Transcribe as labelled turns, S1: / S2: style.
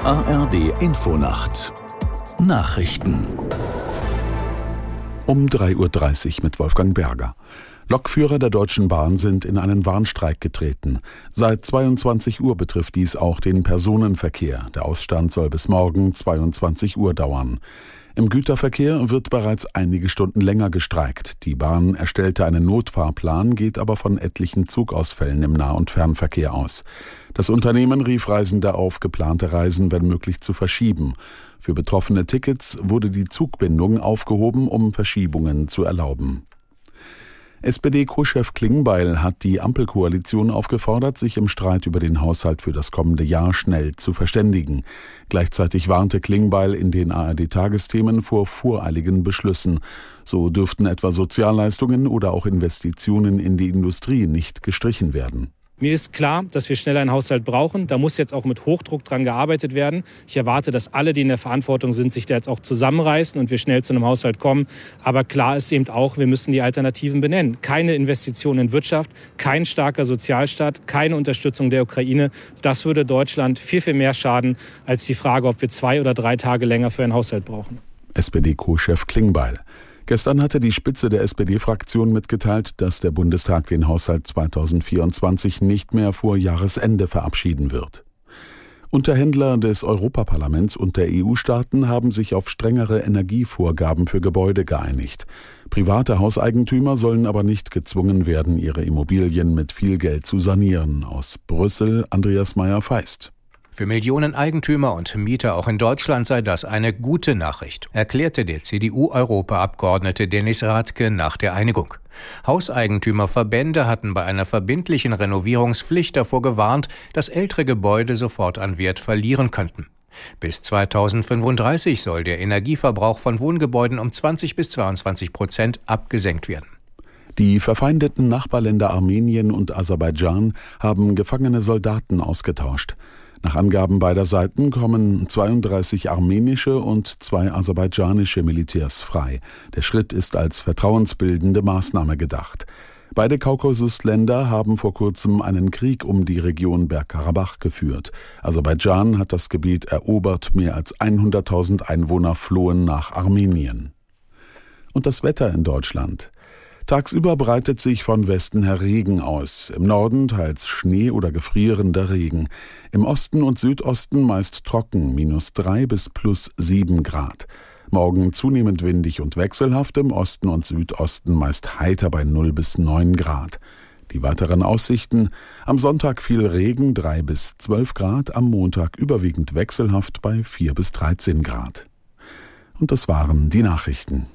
S1: ARD Infonacht Nachrichten um 3.30 Uhr mit Wolfgang Berger. Lokführer der Deutschen Bahn sind in einen Warnstreik getreten. Seit 22 Uhr betrifft dies auch den Personenverkehr. Der Ausstand soll bis morgen 22 Uhr dauern. Im Güterverkehr wird bereits einige Stunden länger gestreikt. Die Bahn erstellte einen Notfahrplan, geht aber von etlichen Zugausfällen im Nah- und Fernverkehr aus. Das Unternehmen rief Reisende auf, geplante Reisen wenn möglich zu verschieben. Für betroffene Tickets wurde die Zugbindung aufgehoben, um Verschiebungen zu erlauben. SPD-Co-Chef Klingbeil hat die Ampelkoalition aufgefordert, sich im Streit über den Haushalt für das kommende Jahr schnell zu verständigen. Gleichzeitig warnte Klingbeil in den ARD-Tagesthemen vor voreiligen Beschlüssen. So dürften etwa Sozialleistungen oder auch Investitionen in die Industrie nicht gestrichen werden.
S2: Mir ist klar, dass wir schnell einen Haushalt brauchen. Da muss jetzt auch mit Hochdruck dran gearbeitet werden. Ich erwarte, dass alle, die in der Verantwortung sind, sich da jetzt auch zusammenreißen und wir schnell zu einem Haushalt kommen. Aber klar ist eben auch, wir müssen die Alternativen benennen. Keine Investitionen in Wirtschaft, kein starker Sozialstaat, keine Unterstützung der Ukraine. Das würde Deutschland viel, viel mehr schaden als die Frage, ob wir zwei oder drei Tage länger für einen Haushalt brauchen.
S1: SPD-Co-Chef Klingbeil. Gestern hatte die Spitze der SPD-Fraktion mitgeteilt, dass der Bundestag den Haushalt 2024 nicht mehr vor Jahresende verabschieden wird. Unterhändler des Europaparlaments und der EU-Staaten haben sich auf strengere Energievorgaben für Gebäude geeinigt. Private Hauseigentümer sollen aber nicht gezwungen werden, ihre Immobilien mit viel Geld zu sanieren. Aus Brüssel Andreas Meyer-Feist.
S3: Für Millionen Eigentümer und Mieter auch in Deutschland sei das eine gute Nachricht, erklärte der CDU-Europaabgeordnete Dennis Rathke nach der Einigung. Hauseigentümerverbände hatten bei einer verbindlichen Renovierungspflicht davor gewarnt, dass ältere Gebäude sofort an Wert verlieren könnten. Bis 2035 soll der Energieverbrauch von Wohngebäuden um 20 bis 22 Prozent abgesenkt werden.
S1: Die verfeindeten Nachbarländer Armenien und Aserbaidschan haben gefangene Soldaten ausgetauscht. Nach Angaben beider Seiten kommen 32 armenische und zwei aserbaidschanische Militärs frei. Der Schritt ist als vertrauensbildende Maßnahme gedacht. Beide Kaukasusländer haben vor kurzem einen Krieg um die Region Bergkarabach geführt. Aserbaidschan hat das Gebiet erobert, mehr als 100.000 Einwohner flohen nach Armenien. Und das Wetter in Deutschland. Tagsüber breitet sich von Westen her Regen aus, im Norden teils Schnee oder gefrierender Regen, im Osten und Südosten meist trocken, minus drei bis plus sieben Grad. Morgen zunehmend windig und wechselhaft, im Osten und Südosten meist heiter bei null bis neun Grad. Die weiteren Aussichten: am Sonntag viel Regen, drei bis zwölf Grad, am Montag überwiegend wechselhaft bei vier bis dreizehn Grad. Und das waren die Nachrichten.